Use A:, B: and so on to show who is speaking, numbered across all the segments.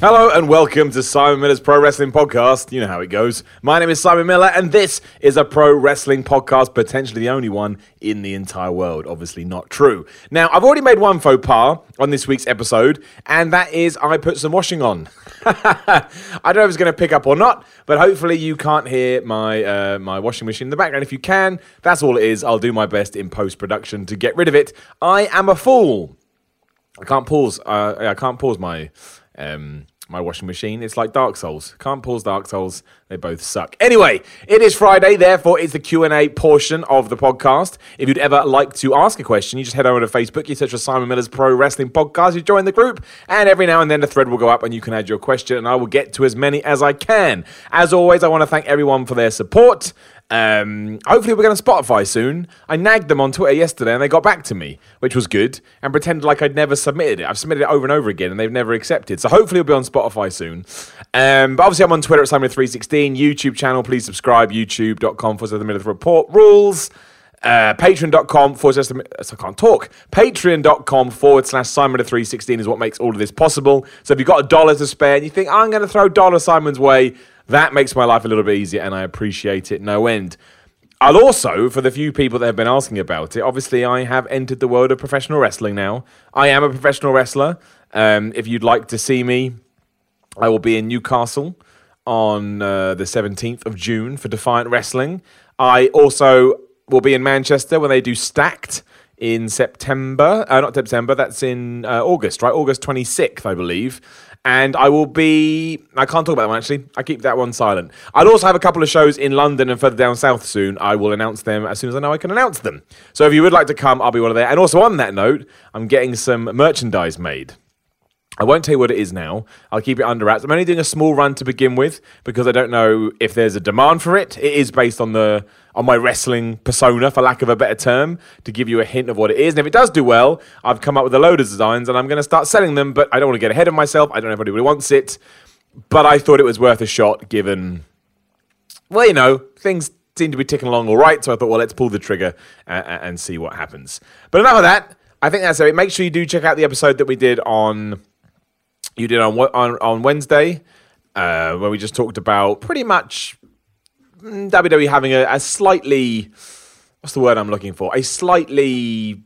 A: Hello and welcome to Simon Miller's Pro Wrestling Podcast. You know how it goes. My name is Simon Miller, and this is a pro wrestling podcast, potentially the only one in the entire world. Obviously, not true. Now, I've already made one faux pas on this week's episode, and that is I put some washing on. I don't know if it's going to pick up or not, but hopefully you can't hear my uh, my washing machine in the background. If you can, that's all it is. I'll do my best in post production to get rid of it. I am a fool. I can't pause. Uh, I can't pause my um, my washing machine. It's like Dark Souls. Can't pause Dark Souls. They both suck. Anyway, it is Friday, therefore it's the Q&A portion of the podcast. If you'd ever like to ask a question, you just head over to Facebook, you search for Simon Miller's Pro Wrestling Podcast, you join the group, and every now and then the thread will go up and you can add your question and I will get to as many as I can. As always, I want to thank everyone for their support. Um, hopefully, we're going to Spotify soon. I nagged them on Twitter yesterday and they got back to me, which was good, and pretended like I'd never submitted it. I've submitted it over and over again and they've never accepted. So hopefully, it'll be on Spotify soon. Um, but obviously, I'm on Twitter at Simon316, YouTube channel. Please subscribe, youtube.com for the middle of the report rules. Uh, patreon.com forward slash, I can't talk. Patreon.com forward slash Simon 316 is what makes all of this possible. So if you've got a dollar to spare and you think, I'm going to throw dollar Simon's way, that makes my life a little bit easier and I appreciate it no end. I'll also, for the few people that have been asking about it, obviously I have entered the world of professional wrestling now. I am a professional wrestler. Um, if you'd like to see me, I will be in Newcastle on uh, the 17th of June for Defiant Wrestling. I also will be in Manchester when they do Stacked in September. Uh, not September, that's in uh, August, right? August 26th, I believe. And I will be. I can't talk about that one actually. I keep that one silent. I'll also have a couple of shows in London and further down south soon. I will announce them as soon as I know I can announce them. So if you would like to come, I'll be one of there. And also on that note, I'm getting some merchandise made. I won't tell you what it is now. I'll keep it under wraps. I'm only doing a small run to begin with because I don't know if there's a demand for it. It is based on the on my wrestling persona, for lack of a better term, to give you a hint of what it is. And if it does do well, I've come up with a load of designs and I'm going to start selling them. But I don't want to get ahead of myself. I don't know if anybody wants it, but I thought it was worth a shot given. Well, you know, things seem to be ticking along all right. So I thought, well, let's pull the trigger and, and see what happens. But enough of that. I think that's it. Make sure you do check out the episode that we did on you did on on, on Wednesday, uh, where we just talked about pretty much WWE having a, a slightly what's the word I'm looking for? A slightly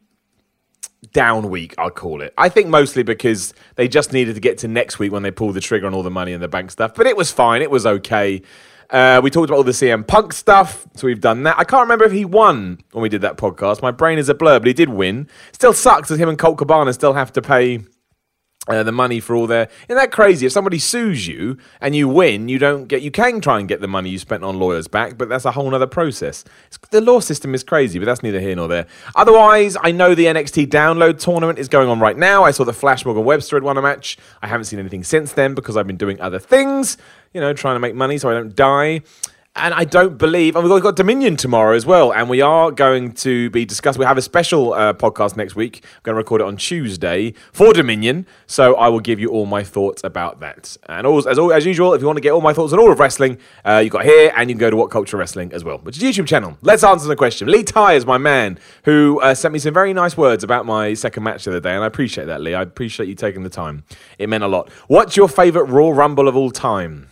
A: down week, I'll call it. I think mostly because they just needed to get to next week when they pulled the trigger on all the money in the bank stuff. But it was fine. It was okay. Uh, we talked about all the CM Punk stuff, so we've done that. I can't remember if he won when we did that podcast. My brain is a blur, but he did win. Still sucks that him and Colt Cabana still have to pay uh, the money for all their isn't that crazy? If somebody sues you and you win you don't get you can try and get the money you spent on lawyers back but that's a whole other process. It's, the law system is crazy but that's neither here nor there. Otherwise i know the nxt download tournament is going on right now. I saw the flash morgan webster had won a match. I haven't seen anything since then because i've been doing other things you know trying to make money so i don't die and I don't believe, and we've got Dominion tomorrow as well, and we are going to be discussing. We have a special uh, podcast next week. I'm going to record it on Tuesday for Dominion, so I will give you all my thoughts about that. And as, as usual, if you want to get all my thoughts on all of wrestling, uh, you've got here, and you can go to What Culture Wrestling as well, which is YouTube channel. Let's answer the question. Lee Ty is my man who uh, sent me some very nice words about my second match the other day, and I appreciate that, Lee. I appreciate you taking the time. It meant a lot. What's your favourite Royal Rumble of all time?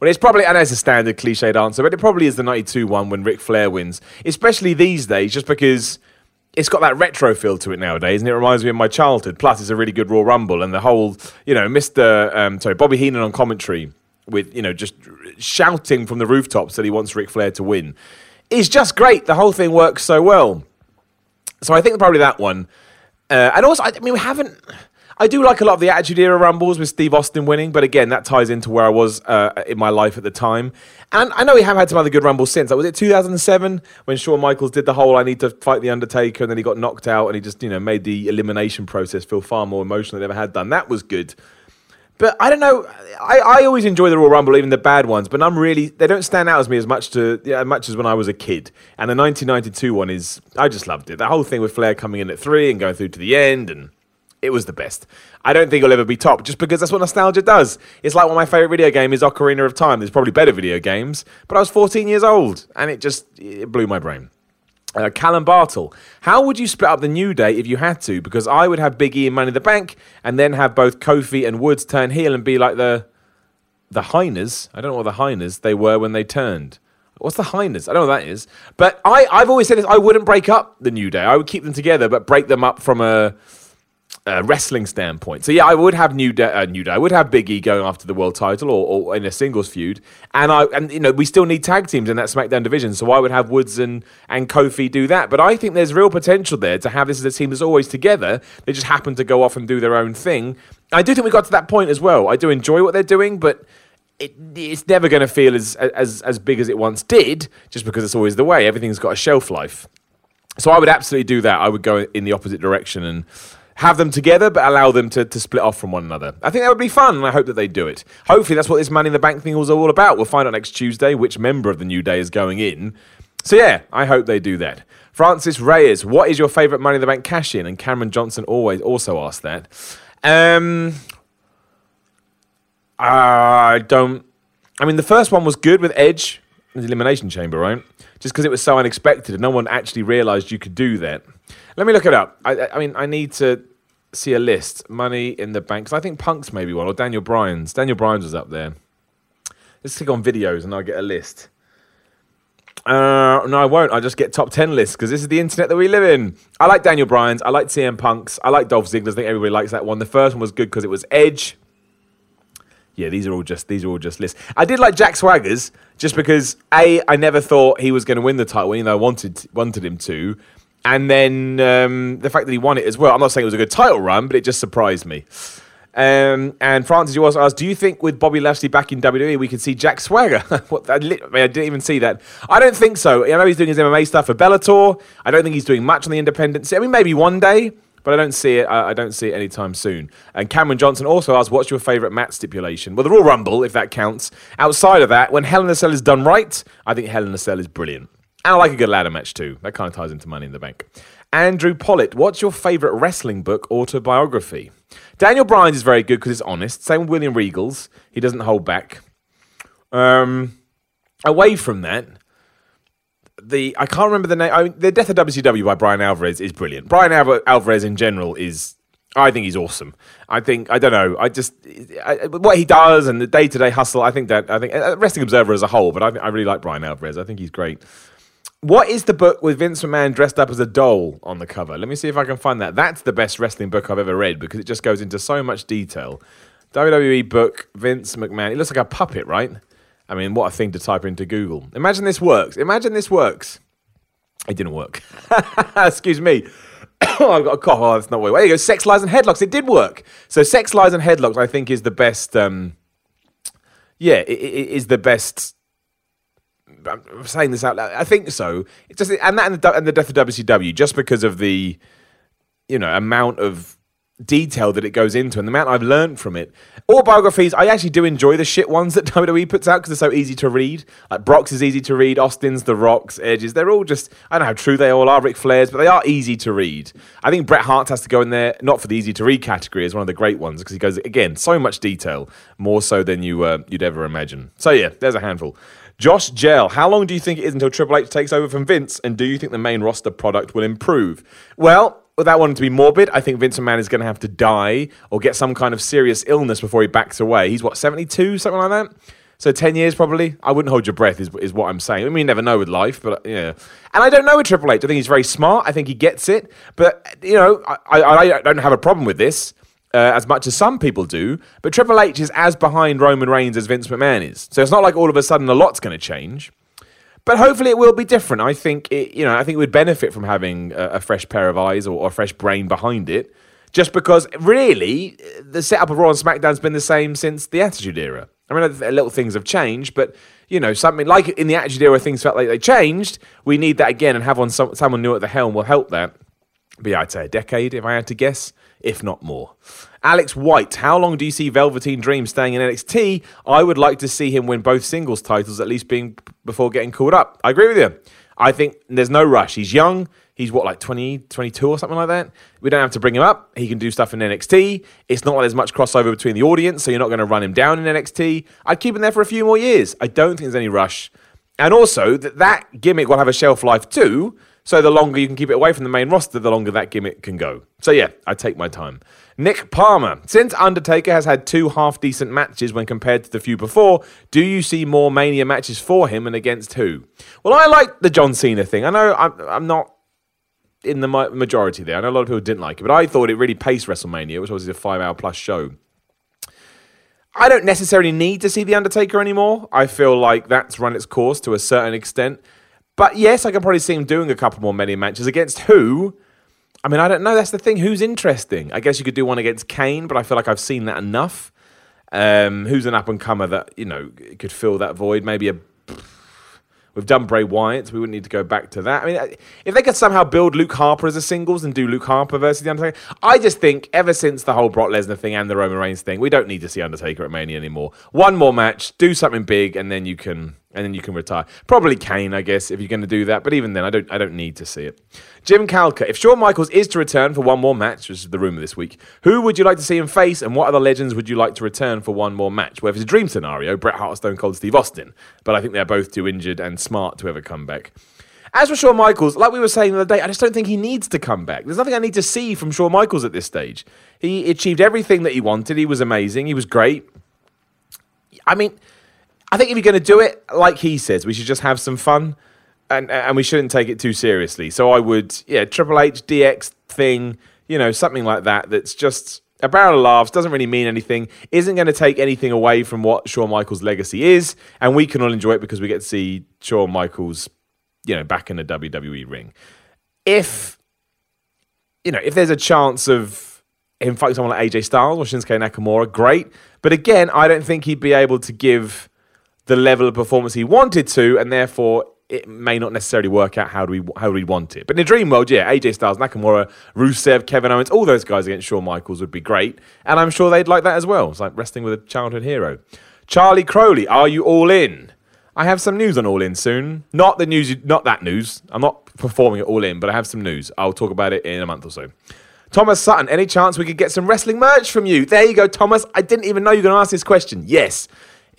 A: Well, it's probably, I know it's a standard cliched answer, but it probably is the 92 one when Ric Flair wins, especially these days, just because it's got that retro feel to it nowadays, and it reminds me of my childhood. Plus, it's a really good Royal Rumble, and the whole, you know, Mr. Um, sorry, Bobby Heenan on commentary with, you know, just shouting from the rooftops that he wants Ric Flair to win is just great. The whole thing works so well. So I think probably that one. Uh, and also, I mean, we haven't. I do like a lot of the Attitude Era Rumbles with Steve Austin winning, but again, that ties into where I was uh, in my life at the time. And I know we have had some other good Rumbles since. Like, was it 2007 when Shawn Michaels did the whole I need to fight The Undertaker and then he got knocked out and he just, you know, made the elimination process feel far more emotional than he ever had done? That was good. But I don't know. I, I always enjoy the Royal Rumble, even the bad ones. But I'm really they don't stand out as me as much to yeah, much as when I was a kid. And the 1992 one is I just loved it. The whole thing with Flair coming in at three and going through to the end, and it was the best. I don't think it'll ever be top, just because that's what nostalgia does. It's like one of my favorite video game is Ocarina of Time. There's probably better video games, but I was 14 years old, and it just it blew my brain. Uh, Callum Bartle, how would you split up the New Day if you had to? Because I would have Big E and Money in the Bank, and then have both Kofi and Woods turn heel and be like the the Heiners. I don't know what the Heiners they were when they turned. What's the Heiners? I don't know what that is. But I, I've always said this. I wouldn't break up the New Day. I would keep them together, but break them up from a uh, wrestling standpoint. So yeah, I would have New Day, uh, New Day. I would have Big E going after the world title or, or, in a singles feud, and I and you know we still need tag teams in that SmackDown division. So I would have Woods and and Kofi do that. But I think there's real potential there to have this as a team that's always together. They just happen to go off and do their own thing. I do think we got to that point as well. I do enjoy what they're doing, but. It, it's never going to feel as, as as big as it once did, just because it's always the way. Everything's got a shelf life. So I would absolutely do that. I would go in the opposite direction and have them together, but allow them to, to split off from one another. I think that would be fun, and I hope that they do it. Hopefully, that's what this Money in the Bank thing was all about. We'll find out next Tuesday which member of the New Day is going in. So, yeah, I hope they do that. Francis Reyes, what is your favourite Money in the Bank cash in? And Cameron Johnson always also asked that. Um, I don't. I mean, the first one was good with Edge, the Elimination Chamber, right? Just because it was so unexpected and no one actually realised you could do that. Let me look it up. I, I mean, I need to see a list. Money in the bank. I think Punk's maybe one, or Daniel Bryan's. Daniel Bryan's was up there. Let's click on videos and I'll get a list. Uh, no, I won't. I just get top 10 lists because this is the internet that we live in. I like Daniel Bryan's. I like CM Punk's. I like Dolph Ziggler's. I think everybody likes that one. The first one was good because it was Edge. Yeah, these are all just these are all just lists. I did like Jack Swagger's just because a I never thought he was going to win the title, even though I wanted wanted him to. And then um, the fact that he won it as well. I'm not saying it was a good title run, but it just surprised me. Um, and Francis, you also asked, do you think with Bobby Lashley back in WWE, we could see Jack Swagger? what, I, mean, I, didn't even see that. I don't think so. I know he's doing his MMA stuff for Bellator. I don't think he's doing much on the independent. I mean, maybe one day, but I don't see it. I, I don't see it anytime soon. And Cameron Johnson also asked, what's your favourite match stipulation? Well, the Royal Rumble, if that counts. Outside of that, when Hell in a Cell is done right, I think Hell in a Cell is brilliant. And I like a good ladder match too. That kind of ties into Money in the Bank. Andrew Pollitt, what's your favourite wrestling book autobiography? Daniel Bryan's is very good because it's honest. Same with William Regal's. He doesn't hold back. Um, away from that, the I can't remember the name. I mean, the Death of WCW by Bryan Alvarez is brilliant. Bryan Alvarez in general is I think he's awesome. I think I don't know. I just I, what he does and the day to day hustle. I think that I think uh, Wrestling Observer as a whole, but I, I really like Bryan Alvarez. I think he's great. What is the book with Vince McMahon dressed up as a doll on the cover? Let me see if I can find that. That's the best wrestling book I've ever read because it just goes into so much detail. WWE book, Vince McMahon. It looks like a puppet, right? I mean, what a thing to type into Google. Imagine this works. Imagine this works. It didn't work. Excuse me. oh, I've got a cough. Oh, that's not way. There you go. Sex, lies, and headlocks. It did work. So, sex, lies, and headlocks. I think is the best. Um, yeah, it, it is the best I'm saying this out loud. I think so. It just and that and the, and the death of WCW just because of the you know amount of detail that it goes into and the amount I've learned from it. Autobiographies, I actually do enjoy the shit ones that WWE puts out because they're so easy to read. Like Brock's is easy to read, Austin's, The Rock's, Edges, they're all just, I don't know how true they all are, Ric Flair's, but they are easy to read. I think Bret Hart has to go in there, not for the easy to read category, as one of the great ones because he goes, again, so much detail, more so than you, uh, you'd ever imagine. So yeah, there's a handful. Josh Gell, how long do you think it is until Triple H takes over from Vince? And do you think the main roster product will improve? Well, without wanting to be morbid, I think Vince McMahon is going to have to die or get some kind of serious illness before he backs away. He's what, 72, something like that? So 10 years probably. I wouldn't hold your breath, is, is what I'm saying. I mean, you never know with life, but yeah. And I don't know with Triple H. I think he's very smart. I think he gets it. But, you know, I, I, I don't have a problem with this uh, as much as some people do, but Triple H is as behind Roman Reigns as Vince McMahon is. So it's not like all of a sudden a lot's going to change. But hopefully it will be different. I think it, you know, I think it would benefit from having a, a fresh pair of eyes or, or, a fresh brain behind it. Just because really the setup of Raw and SmackDown's been the same since the Attitude Era. I mean, little things have changed, but you know, something like in the Attitude Era, things felt like they changed. We need that again, and have one someone new at the helm will help that. Be I'd say a decade if I had to guess, if not more. Alex White, how long do you see Velveteen Dream staying in NXT? I would like to see him win both singles titles, at least being before getting called up. I agree with you. I think there's no rush. He's young. He's what, like 20, 22 or something like that? We don't have to bring him up. He can do stuff in NXT. It's not like there's much crossover between the audience, so you're not going to run him down in NXT. I'd keep him there for a few more years. I don't think there's any rush. And also, that, that gimmick will have a shelf life too. So the longer you can keep it away from the main roster, the longer that gimmick can go. So yeah, I take my time. Nick Palmer. Since Undertaker has had two half decent matches when compared to the few before, do you see more Mania matches for him and against who? Well, I like the John Cena thing. I know I'm, I'm not in the majority there. I know a lot of people didn't like it, but I thought it really paced WrestleMania, which was a five hour plus show. I don't necessarily need to see The Undertaker anymore. I feel like that's run its course to a certain extent. But yes, I can probably see him doing a couple more Mania matches against who. I mean, I don't know. That's the thing. Who's interesting? I guess you could do one against Kane, but I feel like I've seen that enough. Um, who's an up and comer that you know could fill that void? Maybe a We've done Bray Wyatt, so we wouldn't need to go back to that. I mean, if they could somehow build Luke Harper as a singles and do Luke Harper versus The Undertaker, I just think ever since the whole Brock Lesnar thing and the Roman Reigns thing, we don't need to see Undertaker at Mania anymore. One more match, do something big, and then you can and then you can retire. Probably Kane, I guess, if you're going to do that. But even then, I don't I don't need to see it. Jim Calca, if Shawn Michaels is to return for one more match, which is the rumor this week, who would you like to see him face, and what other legends would you like to return for one more match? Well, if it's a dream scenario, Bret Hart, Stone Cold, Steve Austin. But I think they're both too injured and smart to ever come back. As for Shawn Michaels, like we were saying the other day, I just don't think he needs to come back. There's nothing I need to see from Shawn Michaels at this stage. He achieved everything that he wanted. He was amazing. He was great. I mean, I think if you're going to do it, like he says, we should just have some fun, and and we shouldn't take it too seriously. So I would, yeah, Triple H DX thing, you know, something like that. That's just a barrel of laughs, doesn't really mean anything, isn't going to take anything away from what Shawn Michaels' legacy is, and we can all enjoy it because we get to see Shawn Michaels, you know, back in the WWE ring. If you know, if there's a chance of him fighting someone like AJ Styles or Shinsuke Nakamura, great. But again, I don't think he'd be able to give the level of performance he wanted to, and therefore it may not necessarily work out how do we how we want it. But in a dream world, yeah, AJ Styles, Nakamura, Rusev, Kevin Owens, all those guys against Shawn Michaels would be great, and I'm sure they'd like that as well. It's like wrestling with a childhood hero. Charlie Crowley, are you all in? I have some news on All In soon. Not the news, not that news. I'm not performing at All In, but I have some news. I'll talk about it in a month or so. Thomas Sutton, any chance we could get some wrestling merch from you? There you go, Thomas. I didn't even know you were going to ask this question. Yes.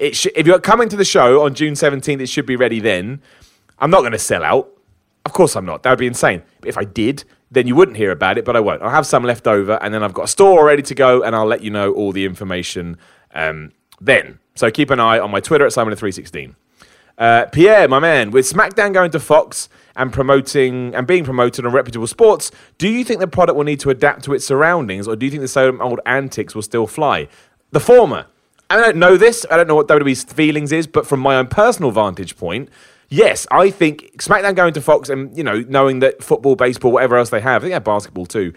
A: It sh- if you're coming to the show on June 17th, it should be ready then. I'm not going to sell out. Of course I'm not. That would be insane. But if I did, then you wouldn't hear about it, but I won't. I'll have some left over, and then I've got a store ready to go, and I'll let you know all the information um, then. So keep an eye on my Twitter at Simon316. Uh, Pierre, my man, with SmackDown going to Fox and promoting and being promoted on reputable sports, do you think the product will need to adapt to its surroundings, or do you think the same old antics will still fly? The former. I don't know this. I don't know what WWE's feelings is, but from my own personal vantage point, yes, I think SmackDown going to Fox and you know knowing that football, baseball, whatever else they have, they have basketball too,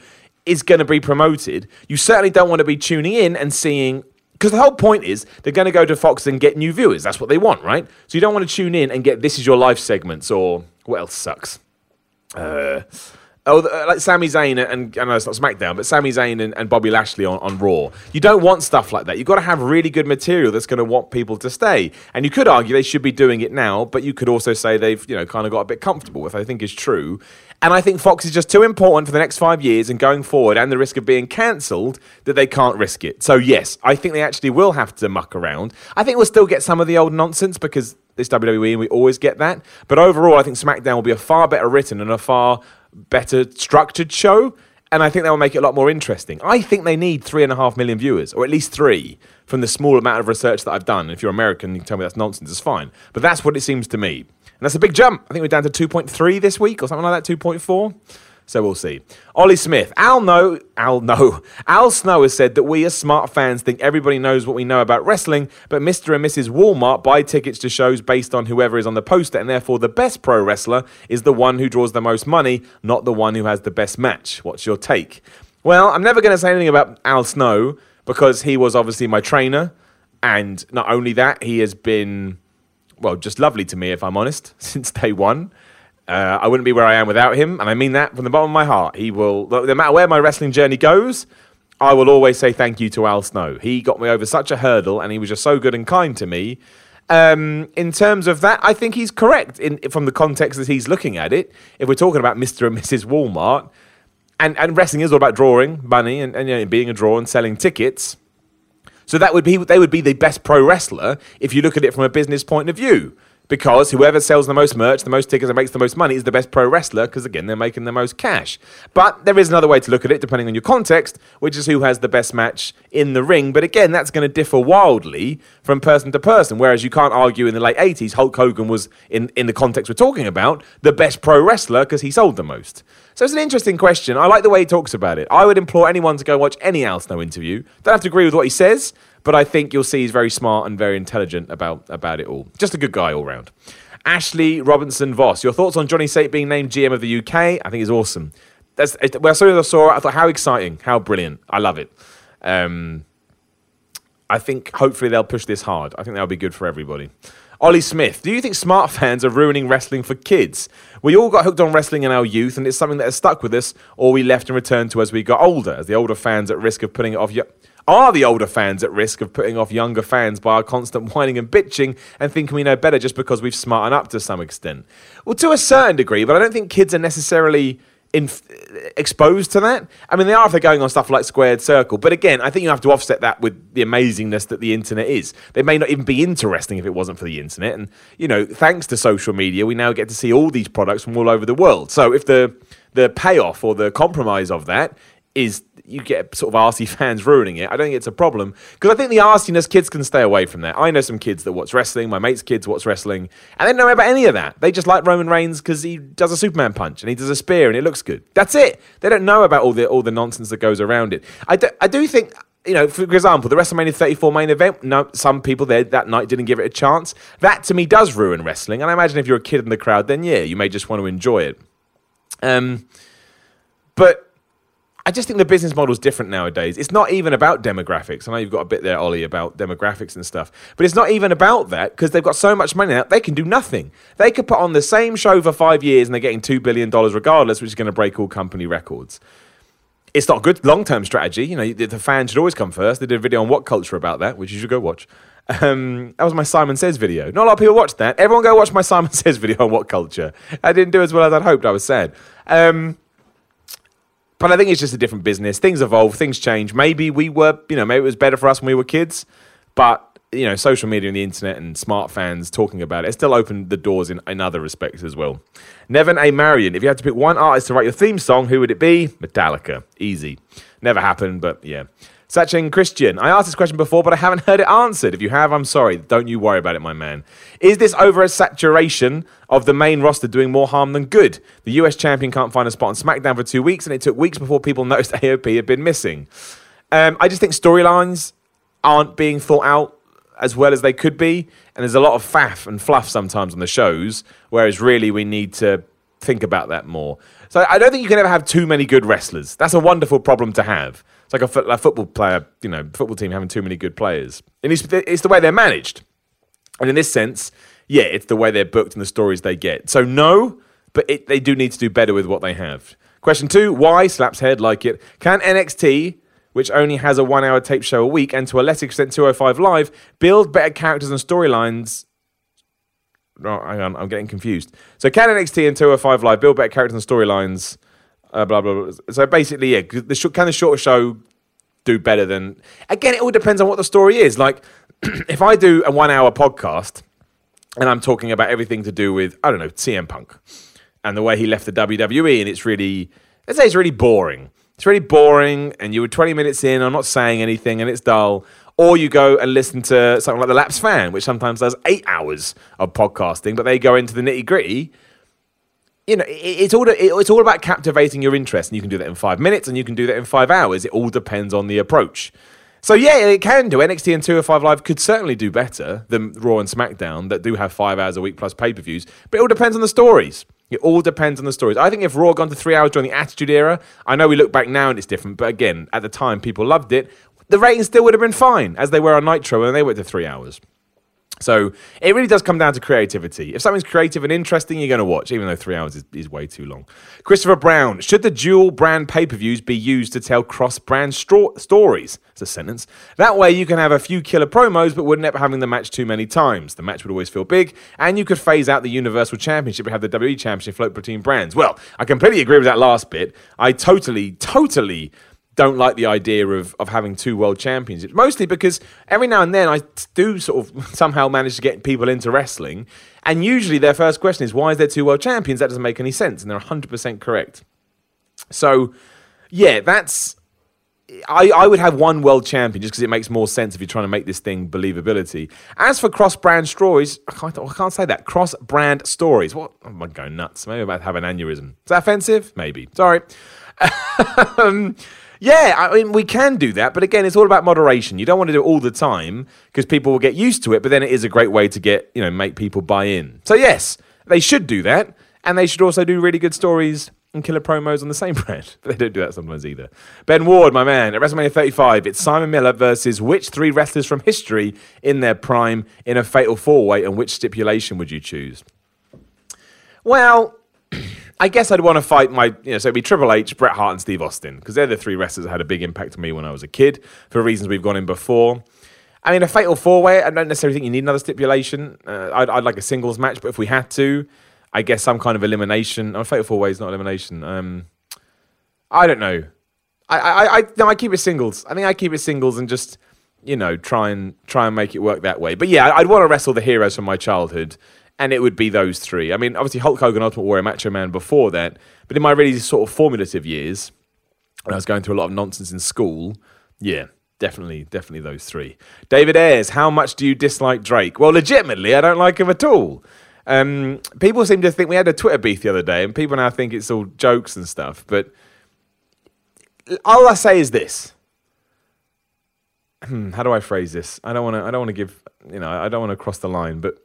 A: is going to be promoted. You certainly don't want to be tuning in and seeing because the whole point is they're going to go to Fox and get new viewers. That's what they want, right? So you don't want to tune in and get this is your life segments or what else sucks. Uh, Oh, uh, like Sami Zayn and I know it's not SmackDown, but Sami Zayn and, and Bobby Lashley on, on Raw. You don't want stuff like that. You've got to have really good material that's going to want people to stay. And you could argue they should be doing it now, but you could also say they've you know kind of got a bit comfortable, which I think is true. And I think Fox is just too important for the next five years and going forward, and the risk of being cancelled that they can't risk it. So yes, I think they actually will have to muck around. I think we'll still get some of the old nonsense because it's WWE and we always get that. But overall, I think SmackDown will be a far better written and a far better structured show. And I think that will make it a lot more interesting. I think they need three and a half million viewers, or at least three, from the small amount of research that I've done. If you're American, you can tell me that's nonsense, it's fine. But that's what it seems to me. And that's a big jump. I think we're down to 2.3 this week, or something like that, 2.4. So we'll see. Ollie Smith. Al no Al no. Al Snow has said that we as smart fans think everybody knows what we know about wrestling, but Mr. and Mrs. Walmart buy tickets to shows based on whoever is on the poster, and therefore the best pro wrestler is the one who draws the most money, not the one who has the best match. What's your take? Well, I'm never going to say anything about Al Snow because he was obviously my trainer, and not only that, he has been well, just lovely to me if I'm honest, since day one. Uh, I wouldn't be where I am without him, and I mean that from the bottom of my heart. He will, no matter where my wrestling journey goes, I will always say thank you to Al Snow. He got me over such a hurdle, and he was just so good and kind to me. Um, in terms of that, I think he's correct in from the context that he's looking at it. If we're talking about Mr. and Mrs. Walmart, and, and wrestling is all about drawing money and, and you know, being a draw and selling tickets. So that would be they would be the best pro wrestler if you look at it from a business point of view because whoever sells the most merch, the most tickets, and makes the most money is the best pro wrestler because, again, they're making the most cash. But there is another way to look at it, depending on your context, which is who has the best match in the ring. But again, that's going to differ wildly from person to person. Whereas you can't argue in the late 80s, Hulk Hogan was, in, in the context we're talking about, the best pro wrestler because he sold the most. So it's an interesting question. I like the way he talks about it. I would implore anyone to go watch any Al Snow interview. Don't have to agree with what he says, but I think you'll see he's very smart and very intelligent about, about it all. Just a good guy all round. Ashley Robinson Voss, your thoughts on Johnny Saint being named GM of the UK? I think is awesome. That's, when I saw, it, I thought, how exciting, how brilliant. I love it. Um, I think hopefully they'll push this hard. I think that'll be good for everybody. Ollie Smith, do you think smart fans are ruining wrestling for kids? We all got hooked on wrestling in our youth, and it's something that has stuck with us, or we left and returned to as we got older, as the older fans at risk of putting it off. Are the older fans at risk of putting off younger fans by our constant whining and bitching and thinking we know better just because we've smartened up to some extent? Well, to a certain degree, but I don't think kids are necessarily uh, exposed to that. I mean, they are if they're going on stuff like Squared Circle, but again, I think you have to offset that with the amazingness that the internet is. They may not even be interesting if it wasn't for the internet, and you know, thanks to social media, we now get to see all these products from all over the world. So if the the payoff or the compromise of that is you get sort of arsey fans ruining it. I don't think it's a problem because I think the arsiness kids can stay away from that. I know some kids that watch wrestling. My mates' kids watch wrestling, and they don't know about any of that. They just like Roman Reigns because he does a Superman punch and he does a spear and it looks good. That's it. They don't know about all the all the nonsense that goes around it. I do, I do think you know, for example, the WrestleMania 34 main event, no, some people there that night didn't give it a chance. That to me does ruin wrestling. And I imagine if you're a kid in the crowd, then yeah, you may just want to enjoy it. Um, but I just think the business model is different nowadays. It's not even about demographics. I know you've got a bit there, Ollie, about demographics and stuff, but it's not even about that because they've got so much money now, they can do nothing. They could put on the same show for five years and they're getting $2 billion regardless, which is going to break all company records. It's not a good long term strategy. You know, the fans should always come first. They did a video on what culture about that, which you should go watch. Um, that was my Simon Says video. Not a lot of people watched that. Everyone go watch my Simon Says video on what culture. I didn't do as well as I'd hoped. I was sad. Um, but I think it's just a different business. Things evolve, things change. Maybe we were, you know, maybe it was better for us when we were kids, but you know, social media and the internet and smart fans talking about it, it still opened the doors in, in other respects as well. Nevin A. Marion, if you had to pick one artist to write your theme song, who would it be? Metallica. Easy. Never happened, but yeah. Sachin Christian, I asked this question before, but I haven't heard it answered. If you have, I'm sorry. Don't you worry about it, my man. Is this over a saturation of the main roster doing more harm than good? The US champion can't find a spot on SmackDown for two weeks, and it took weeks before people noticed AOP had been missing. Um, I just think storylines aren't being thought out as well as they could be, and there's a lot of faff and fluff sometimes on the shows, whereas really we need to think about that more. So I don't think you can ever have too many good wrestlers. That's a wonderful problem to have. It's like a, fo- a football player, you know, football team having too many good players. And it's, it's the way they're managed. And in this sense, yeah, it's the way they're booked and the stories they get. So no, but it, they do need to do better with what they have. Question two, why, slaps head like it, can NXT, which only has a one hour tape show a week, and to a lesser extent 205 Live, build better characters and storylines no, hang on, I'm getting confused. So can NXT and 205 Live build better characters and storylines uh, blah, blah, blah. So basically, yeah, the sh- can the shorter show do better than. Again, it all depends on what the story is. Like, if I do a one hour podcast and I'm talking about everything to do with, I don't know, CM Punk and the way he left the WWE, and it's really, let's say it's really boring. It's really boring, and you were 20 minutes in, I'm not saying anything, and it's dull. Or you go and listen to something like The Lapsed Fan, which sometimes does eight hours of podcasting, but they go into the nitty gritty you know, it's all it's all about captivating your interest, and you can do that in five minutes, and you can do that in five hours. It all depends on the approach. So yeah, it can do. NXT and 205 Live could certainly do better than Raw and SmackDown that do have five hours a week plus pay per views. But it all depends on the stories. It all depends on the stories. I think if Raw gone to three hours during the Attitude Era, I know we look back now and it's different, but again, at the time people loved it. The ratings still would have been fine as they were on Nitro when they went to three hours. So it really does come down to creativity. If something's creative and interesting, you're going to watch, even though three hours is, is way too long. Christopher Brown, should the dual brand pay per views be used to tell cross brand stro- stories? It's a sentence. That way you can have a few killer promos, but wouldn't end up having the match too many times. The match would always feel big, and you could phase out the Universal Championship and have the WWE Championship float between brands. Well, I completely agree with that last bit. I totally, totally don't like the idea of, of having two world championships. Mostly because every now and then I do sort of somehow manage to get people into wrestling. And usually their first question is, why is there two world champions? That doesn't make any sense. And they're 100% correct. So, yeah, that's. I, I would have one world champion just because it makes more sense if you're trying to make this thing believability. As for cross brand stories, I can't, I can't say that. Cross brand stories. What? I'm going nuts. Maybe I'm about to have an aneurysm. Is that offensive? Maybe. Sorry. um, yeah, I mean, we can do that, but again, it's all about moderation. You don't want to do it all the time because people will get used to it, but then it is a great way to get, you know, make people buy in. So, yes, they should do that, and they should also do really good stories and killer promos on the same brand. But they don't do that sometimes either. Ben Ward, my man, at WrestleMania 35, it's Simon Miller versus which three wrestlers from history in their prime in a fatal four way, and which stipulation would you choose? Well, I guess I'd want to fight my, you know, so it'd be Triple H, Bret Hart, and Steve Austin, because they're the three wrestlers that had a big impact on me when I was a kid, for reasons we've gone in before. I mean, a fatal four way, I don't necessarily think you need another stipulation. Uh, I'd, I'd, like a singles match, but if we had to, I guess some kind of elimination. Oh, fatal four way is not elimination. Um, I don't know. I, I, I, no, I keep it singles. I think I keep it singles and just, you know, try and try and make it work that way. But yeah, I'd want to wrestle the heroes from my childhood and it would be those three. I mean, obviously Hulk Hogan, Ultimate Warrior, Macho Man before that, but in my really sort of formative years, when I was going through a lot of nonsense in school, yeah, definitely, definitely those three. David Ayres, how much do you dislike Drake? Well, legitimately, I don't like him at all. Um, people seem to think we had a Twitter beef the other day, and people now think it's all jokes and stuff. But all I say is this: hmm, how do I phrase this? I don't want to. I don't want to give. You know, I don't want to cross the line, but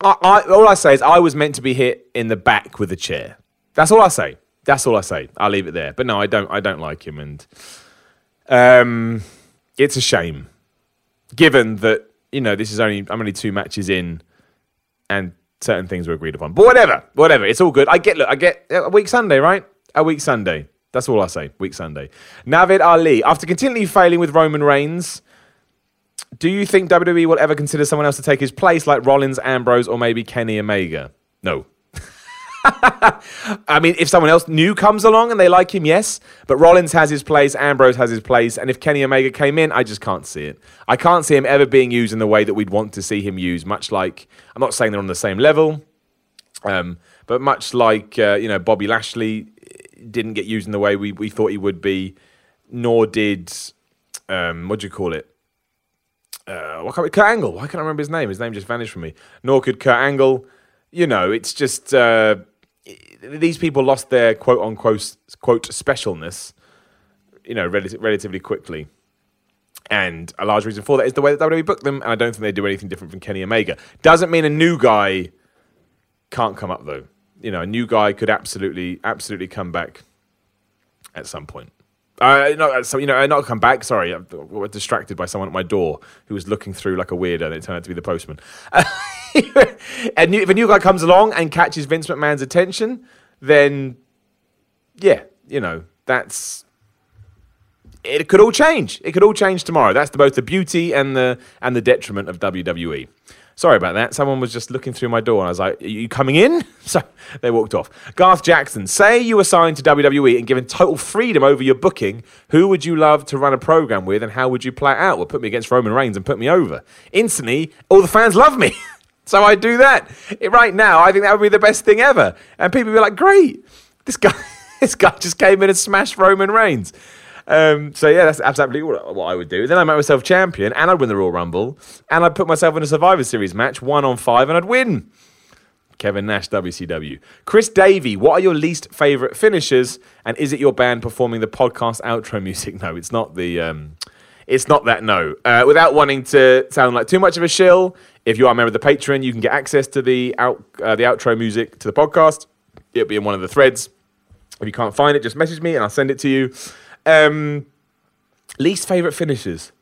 A: I, I, all I say is I was meant to be hit in the back with a chair. That's all I say. That's all I say. I'll leave it there. But no, I don't. I don't like him, and um, it's a shame, given that you know this is only I'm only two matches in, and certain things were agreed upon. But whatever, whatever. It's all good. I get. Look, I get a week Sunday, right? A week Sunday. That's all I say. Week Sunday. Navid Ali, after continually failing with Roman Reigns do you think WWE will ever consider someone else to take his place, like Rollins, Ambrose, or maybe Kenny Omega? No. I mean, if someone else new comes along and they like him, yes. But Rollins has his place, Ambrose has his place, and if Kenny Omega came in, I just can't see it. I can't see him ever being used in the way that we'd want to see him used. Much like I'm not saying they're on the same level, um, but much like uh, you know Bobby Lashley didn't get used in the way we, we thought he would be, nor did um, what do you call it? Uh, what Kurt Angle. Why can't I remember his name? His name just vanished from me. Nor could Kurt Angle. You know, it's just uh, these people lost their quote unquote quote specialness. You know, rel- relatively quickly. And a large reason for that is the way that WWE booked them, and I don't think they do anything different from Kenny Omega. Doesn't mean a new guy can't come up though. You know, a new guy could absolutely, absolutely come back at some point. Uh, not, so, you know, not come back. Sorry, I was distracted by someone at my door who was looking through like a weirdo, and it turned out to be the postman. and if a new guy comes along and catches Vince McMahon's attention, then yeah, you know, that's it. Could all change. It could all change tomorrow. That's the, both the beauty and the and the detriment of WWE. Sorry about that. Someone was just looking through my door, and I was like, Are you coming in? So they walked off. Garth Jackson, say you were signed to WWE and given total freedom over your booking. Who would you love to run a program with, and how would you play it out? Well, put me against Roman Reigns and put me over. Instantly, all the fans love me. so I do that. Right now, I think that would be the best thing ever. And people would be like, Great. This guy, this guy just came in and smashed Roman Reigns. Um, so yeah, that's absolutely what I would do. Then I'd make myself champion, and I'd win the Royal Rumble, and I'd put myself in a Survivor Series match, one on five, and I'd win. Kevin Nash, WCW. Chris Davey, what are your least favorite finishers, and is it your band performing the podcast outro music? No, it's not the. Um, it's not that. No, uh, without wanting to sound like too much of a shill. If you are a member of the Patreon, you can get access to the out uh, the outro music to the podcast. It'll be in one of the threads. If you can't find it, just message me and I'll send it to you. Um, least favorite finishes.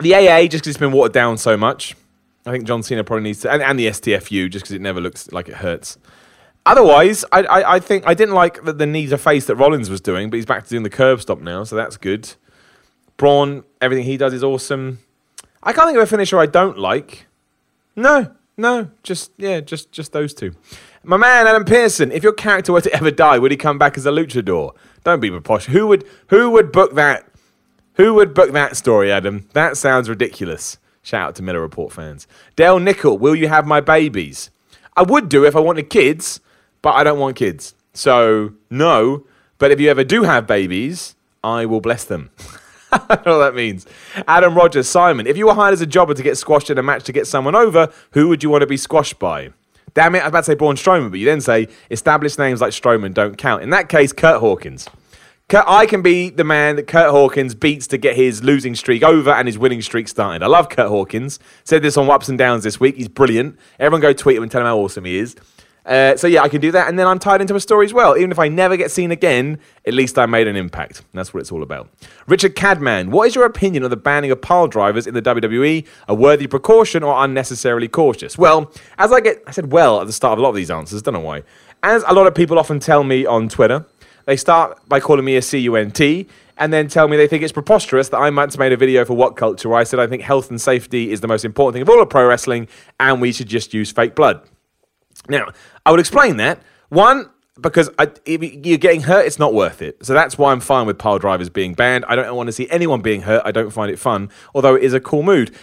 A: The AA, just because it's been watered down so much. I think John Cena probably needs to, and, and the STFU, just because it never looks like it hurts. Otherwise, I, I, I think I didn't like the, the knee to face that Rollins was doing, but he's back to doing the curb stomp now, so that's good. Braun, everything he does is awesome. I can't think of a finisher I don't like. No, no, just yeah, just just those two. My man Adam Pearson, if your character were to ever die, would he come back as a luchador? Don't be preposterous. Who would who would book that? Who would book that story, Adam? That sounds ridiculous. Shout out to Miller Report fans. Dale Nickel, will you have my babies? I would do if I wanted kids, but I don't want kids. So no. But if you ever do have babies, I will bless them. I don't know what that means. Adam Rogers, Simon, if you were hired as a jobber to get squashed in a match to get someone over, who would you want to be squashed by? Damn it, I was about to say Braun Strowman, but you then say established names like Strowman don't count. In that case, Kurt Hawkins. Kurt, I can be the man that Kurt Hawkins beats to get his losing streak over and his winning streak started. I love Kurt Hawkins. Said this on Ups and Downs this week. He's brilliant. Everyone go tweet him and tell him how awesome he is. Uh, so yeah, I can do that, and then I'm tied into a story as well. Even if I never get seen again, at least I made an impact. That's what it's all about. Richard Cadman, what is your opinion of the banning of pile drivers in the WWE? A worthy precaution or unnecessarily cautious? Well, as I get, I said well at the start of a lot of these answers. Don't know why. As a lot of people often tell me on Twitter, they start by calling me a CUNT and then tell me they think it's preposterous that I once made a video for What Culture I said I think health and safety is the most important thing of all of pro wrestling and we should just use fake blood. Now, I would explain that. One, because I, you're getting hurt, it's not worth it. So that's why I'm fine with pile drivers being banned. I don't want to see anyone being hurt. I don't find it fun, although it is a cool mood.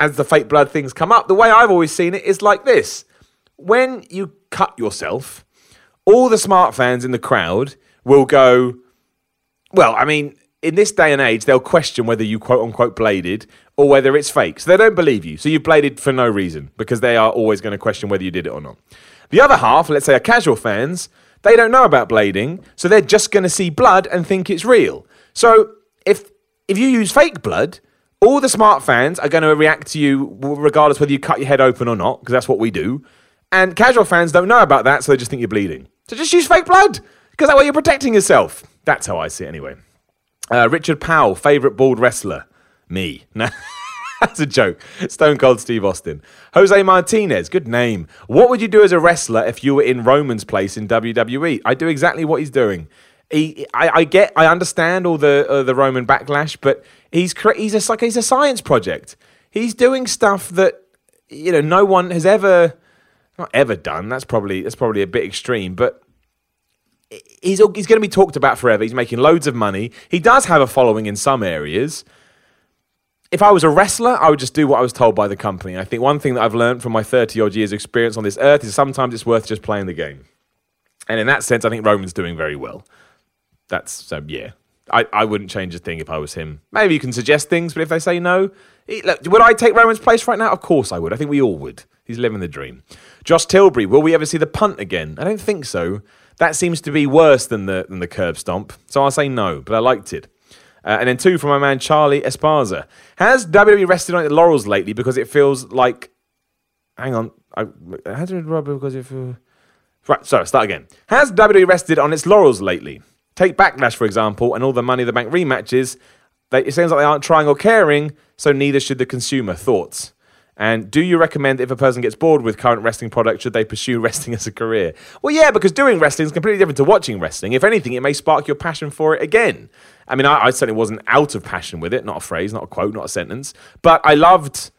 A: As the fake blood things come up, the way I've always seen it is like this when you cut yourself, all the smart fans in the crowd will go, Well, I mean, in this day and age, they'll question whether you quote unquote bladed or whether it's fake. So they don't believe you. So you bladed for no reason because they are always going to question whether you did it or not. The other half, let's say are casual fans, they don't know about blading, so they're just going to see blood and think it's real. So if if you use fake blood, all the smart fans are going to react to you regardless whether you cut your head open or not, because that's what we do. And casual fans don't know about that, so they just think you're bleeding. So just use fake blood, because that way you're protecting yourself. That's how I see it anyway. Uh, Richard Powell, favorite bald wrestler, me. No. That's a joke. Stone Cold Steve Austin. Jose Martinez, good name. What would you do as a wrestler if you were in Roman's place in WWE? I do exactly what he's doing. He, I, I get, I understand all the uh, the Roman backlash, but he's he's a like he's a science project. He's doing stuff that you know no one has ever not ever done. That's probably that's probably a bit extreme, but he's he's going to be talked about forever. He's making loads of money. He does have a following in some areas if I was a wrestler, I would just do what I was told by the company. I think one thing that I've learned from my 30 odd years' experience on this earth is sometimes it's worth just playing the game. And in that sense, I think Roman's doing very well. That's so, yeah. I, I wouldn't change a thing if I was him. Maybe you can suggest things, but if they say no, look, would I take Roman's place right now? Of course I would. I think we all would. He's living the dream. Josh Tilbury, will we ever see the punt again? I don't think so. That seems to be worse than the than the curb stomp. So I'll say no, but I liked it. Uh, and then two from my man Charlie Esparza. Has WWE rested on its laurels lately because it feels like. Hang on. I, has it rub because it feels. Right, sorry, start again. Has WWE rested on its laurels lately? Take Backlash, for example, and all the Money the Bank rematches. They, it seems like they aren't trying or caring, so neither should the consumer. Thoughts? And do you recommend if a person gets bored with current wrestling product, should they pursue wrestling as a career? Well, yeah, because doing wrestling is completely different to watching wrestling. If anything, it may spark your passion for it again. I mean, I, I certainly wasn't out of passion with it. Not a phrase, not a quote, not a sentence. But I loved,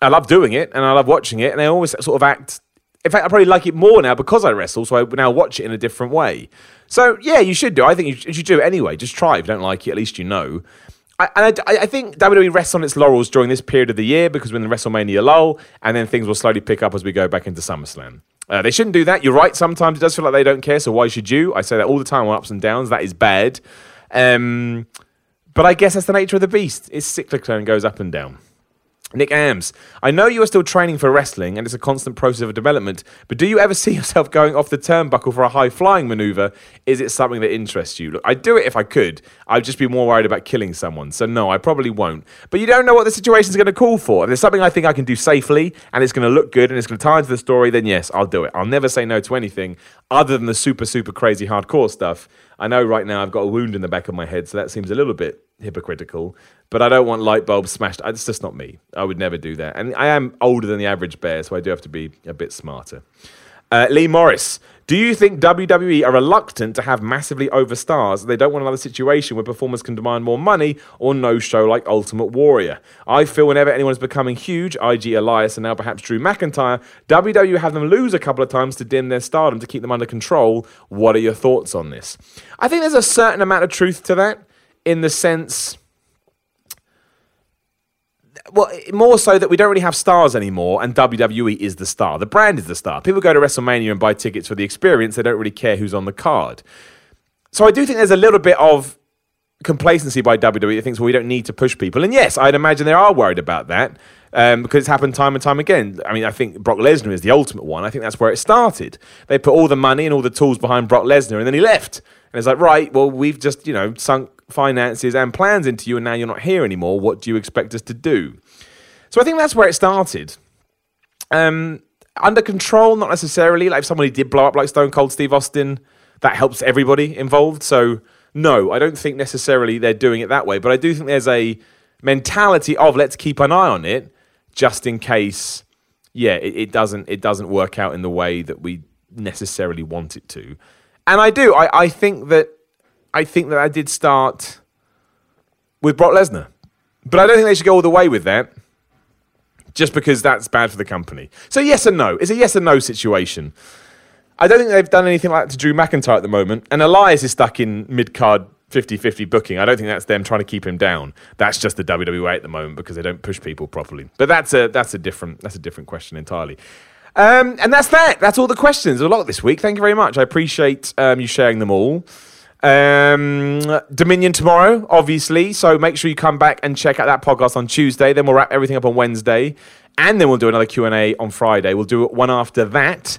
A: I love doing it, and I love watching it, and I always sort of act. In fact, I probably like it more now because I wrestle, so I now watch it in a different way. So yeah, you should do. I think you should do it anyway. Just try. If you don't like it, at least you know. And I, I, think WWE rests on its laurels during this period of the year because we're in the WrestleMania lull, and then things will slowly pick up as we go back into SummerSlam. Uh, they shouldn't do that. You're right. Sometimes it does feel like they don't care, so why should you? I say that all the time on ups and downs. That is bad. Um, but I guess that's the nature of the beast. It's cyclical and goes up and down. Nick Ams, I know you are still training for wrestling and it's a constant process of development, but do you ever see yourself going off the turnbuckle for a high flying maneuver? Is it something that interests you? Look, I'd do it if I could. I'd just be more worried about killing someone. So, no, I probably won't. But you don't know what the situation is going to call for. If there's something I think I can do safely and it's going to look good and it's going to tie into the story, then yes, I'll do it. I'll never say no to anything other than the super, super crazy hardcore stuff. I know right now I've got a wound in the back of my head, so that seems a little bit hypocritical. But I don't want light bulbs smashed. It's just not me. I would never do that. And I am older than the average bear, so I do have to be a bit smarter. Uh, Lee Morris, do you think WWE are reluctant to have massively overstars? They don't want another situation where performers can demand more money or no show like Ultimate Warrior. I feel whenever anyone is becoming huge, IG Elias and now perhaps Drew McIntyre, WWE have them lose a couple of times to dim their stardom to keep them under control. What are your thoughts on this? I think there's a certain amount of truth to that in the sense well, more so that we don't really have stars anymore, and WWE is the star. The brand is the star. People go to WrestleMania and buy tickets for the experience. They don't really care who's on the card. So I do think there's a little bit of complacency by WWE that thinks, well, we don't need to push people. And yes, I'd imagine they are worried about that um, because it's happened time and time again. I mean, I think Brock Lesnar is the ultimate one. I think that's where it started. They put all the money and all the tools behind Brock Lesnar, and then he left. And it's like, right, well, we've just, you know, sunk finances and plans into you, and now you're not here anymore. What do you expect us to do? So I think that's where it started. Um, under control, not necessarily. Like if somebody did blow up like Stone Cold Steve Austin, that helps everybody involved. So no, I don't think necessarily they're doing it that way. But I do think there's a mentality of let's keep an eye on it just in case. Yeah, it, it doesn't it doesn't work out in the way that we necessarily want it to. And I do. I, I think that I think that I did start with Brock Lesnar. But I don't think they should go all the way with that just because that's bad for the company. So, yes and no. It's a yes and no situation. I don't think they've done anything like that to Drew McIntyre at the moment. And Elias is stuck in mid card 50 50 booking. I don't think that's them trying to keep him down. That's just the WWE at the moment because they don't push people properly. But that's a, that's a, different, that's a different question entirely. Um, and that's that. That's all the questions. A lot this week. Thank you very much. I appreciate um, you sharing them all. Um, Dominion tomorrow, obviously. So make sure you come back and check out that podcast on Tuesday. Then we'll wrap everything up on Wednesday, and then we'll do another Q and A on Friday. We'll do it one after that,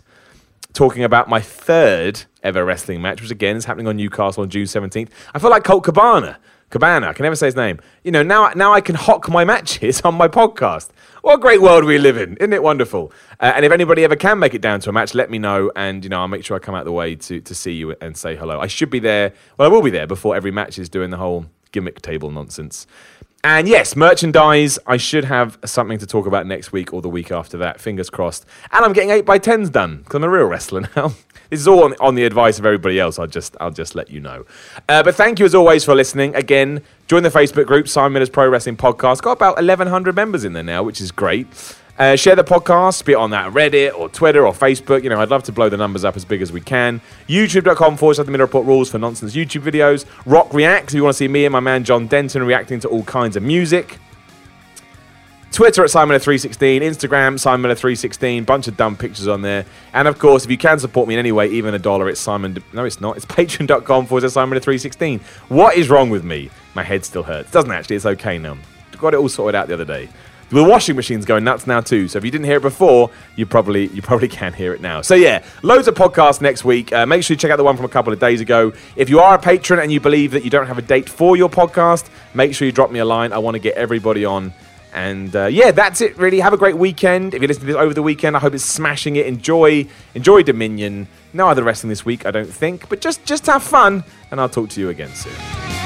A: talking about my third ever wrestling match, which again is happening on Newcastle on June seventeenth. I feel like Colt Cabana. Cabana, I can never say his name. You know, now now I can hock my matches on my podcast. What a great world we live in. Isn't it wonderful? Uh, and if anybody ever can make it down to a match, let me know. And, you know, I'll make sure I come out the way to, to see you and say hello. I should be there. Well, I will be there before every match is doing the whole gimmick table nonsense. And yes, merchandise. I should have something to talk about next week or the week after that. Fingers crossed. And I'm getting 8 by 10s done because I'm a real wrestler now. This is all on, on, the advice of everybody else. I'll just I'll just let you know. Uh, but thank you as always for listening. Again, join the Facebook group Simon Miller's Pro Wrestling Podcast. Got about 1,100 members in there now, which is great. Uh, share the podcast, be it on that Reddit or Twitter or Facebook. You know, I'd love to blow the numbers up as big as we can. YouTube.com forward slash the Miller Report rules for nonsense YouTube videos. Rock Reacts if you want to see me and my man John Denton reacting to all kinds of music. Twitter at Simon316, Instagram Simon316, bunch of dumb pictures on there. And of course, if you can support me in any way, even a dollar, it's Simon. No, it's not. It's patreon.com forward slash Simon316. What is wrong with me? My head still hurts. Doesn't actually. It's okay now. Got it all sorted out the other day. The washing machine's going nuts now too. So if you didn't hear it before, you probably you probably can hear it now. So yeah, loads of podcasts next week. Uh, make sure you check out the one from a couple of days ago. If you are a patron and you believe that you don't have a date for your podcast, make sure you drop me a line. I want to get everybody on and uh, yeah, that's it. Really, have a great weekend. If you listen to this over the weekend, I hope it's smashing it. Enjoy, enjoy Dominion. No other wrestling this week, I don't think, but just just have fun. And I'll talk to you again soon.